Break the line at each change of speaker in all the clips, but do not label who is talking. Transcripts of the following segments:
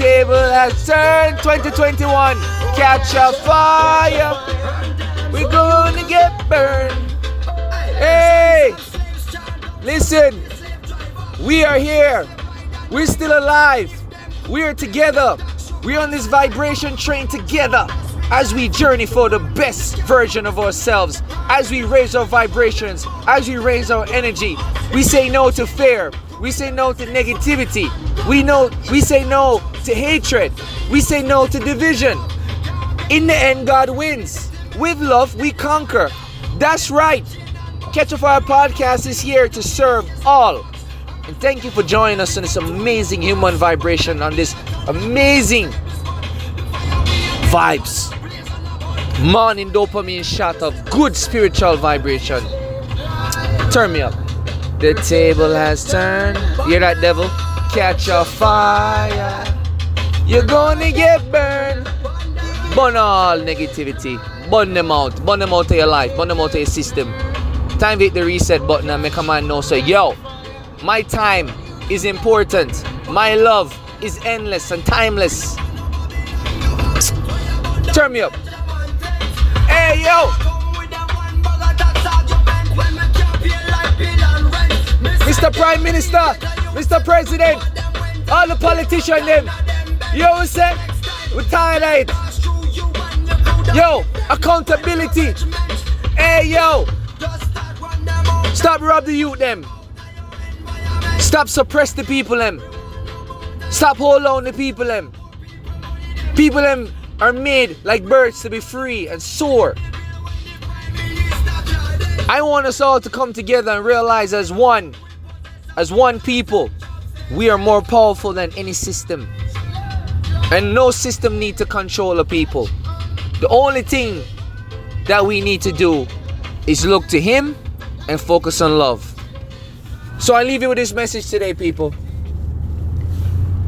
Table has turned 2021. Catch a fire. We're gonna get burned. Hey, listen. We are here. We're still alive. We are together. We're on this vibration train together as we journey for the best version of ourselves, as we raise our vibrations, as we raise our energy. We say no to fear. We say no to negativity. We know we say no to hatred. We say no to division. In the end, God wins. With love, we conquer. That's right. Catch a Fire Podcast is here to serve all. And thank you for joining us on this amazing human vibration, on this amazing vibes. Morning dopamine shot of good spiritual vibration. Turn me up. The table has turned. Hear that, devil? Catch a fire. You're gonna get burned. Burn all negativity. Burn them out. Burn them out of your life. Burn them out of your system. Time to hit the reset button and make a man know. So, yo, my time is important. My love is endless and timeless. Turn me up. Hey, yo. Mr. Prime Minister, Mr. President, all the politicians, them. Know what I'm? We tired. Yo, accountability. Hey, yo. Stop rob the youth, them. Stop suppress the people, them. Stop hold on the people, them. People, them are made like birds to be free and soar. I want us all to come together and realize as one, as one people, we are more powerful than any system. And no system need to control the people. The only thing that we need to do is look to him and focus on love. So I leave you with this message today, people.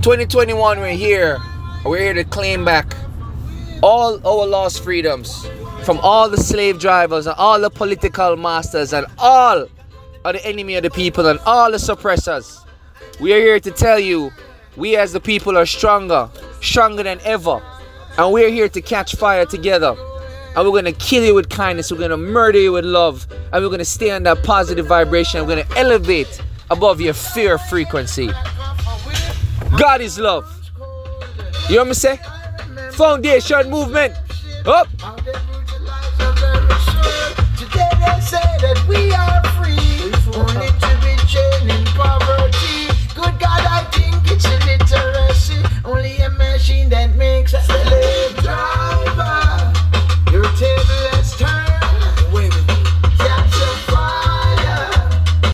2021, we're here. We're here to claim back all our lost freedoms from all the slave drivers and all the political masters and all of the enemy of the people and all the suppressors. We are here to tell you we as the people are stronger, stronger than ever. And we're here to catch fire together. And we're gonna kill you with kindness, we're gonna murder you with love, and we're gonna stay on that positive vibration. We're gonna elevate above your fear frequency. God is love. You know what I'm saying? Foundation movement. Up.